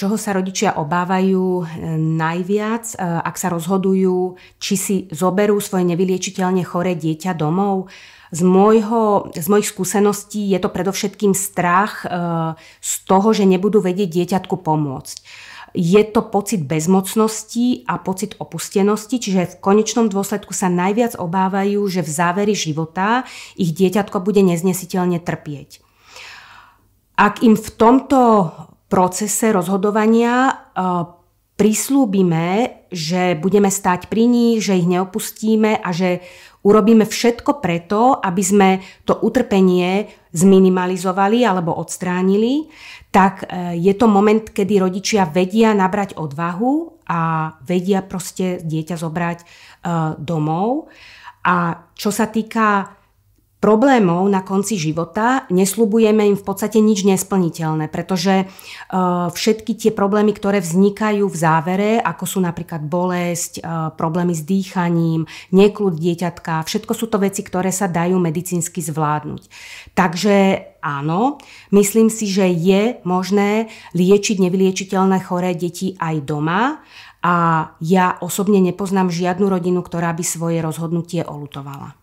čoho sa rodičia obávajú najviac, ak sa rozhodujú, či si zoberú svoje nevyliečiteľne choré dieťa domov? Z, môjho, z mojich skúseností je to predovšetkým strach z toho, že nebudú vedieť dieťatku pomôcť je to pocit bezmocnosti a pocit opustenosti, čiže v konečnom dôsledku sa najviac obávajú, že v záveri života ich dieťatko bude neznesiteľne trpieť. Ak im v tomto procese rozhodovania e, prislúbime, že budeme stať pri nich, že ich neopustíme a že urobíme všetko preto, aby sme to utrpenie zminimalizovali alebo odstránili, tak e, je to moment, kedy rodičia vedia nabrať odvahu a vedia proste dieťa zobrať e, domov. A čo sa týka problémov na konci života, neslubujeme im v podstate nič nesplniteľné, pretože uh, všetky tie problémy, ktoré vznikajú v závere, ako sú napríklad bolesť, uh, problémy s dýchaním, neklud dieťatka, všetko sú to veci, ktoré sa dajú medicínsky zvládnuť. Takže áno, myslím si, že je možné liečiť nevyliečiteľné choré deti aj doma a ja osobne nepoznám žiadnu rodinu, ktorá by svoje rozhodnutie olutovala.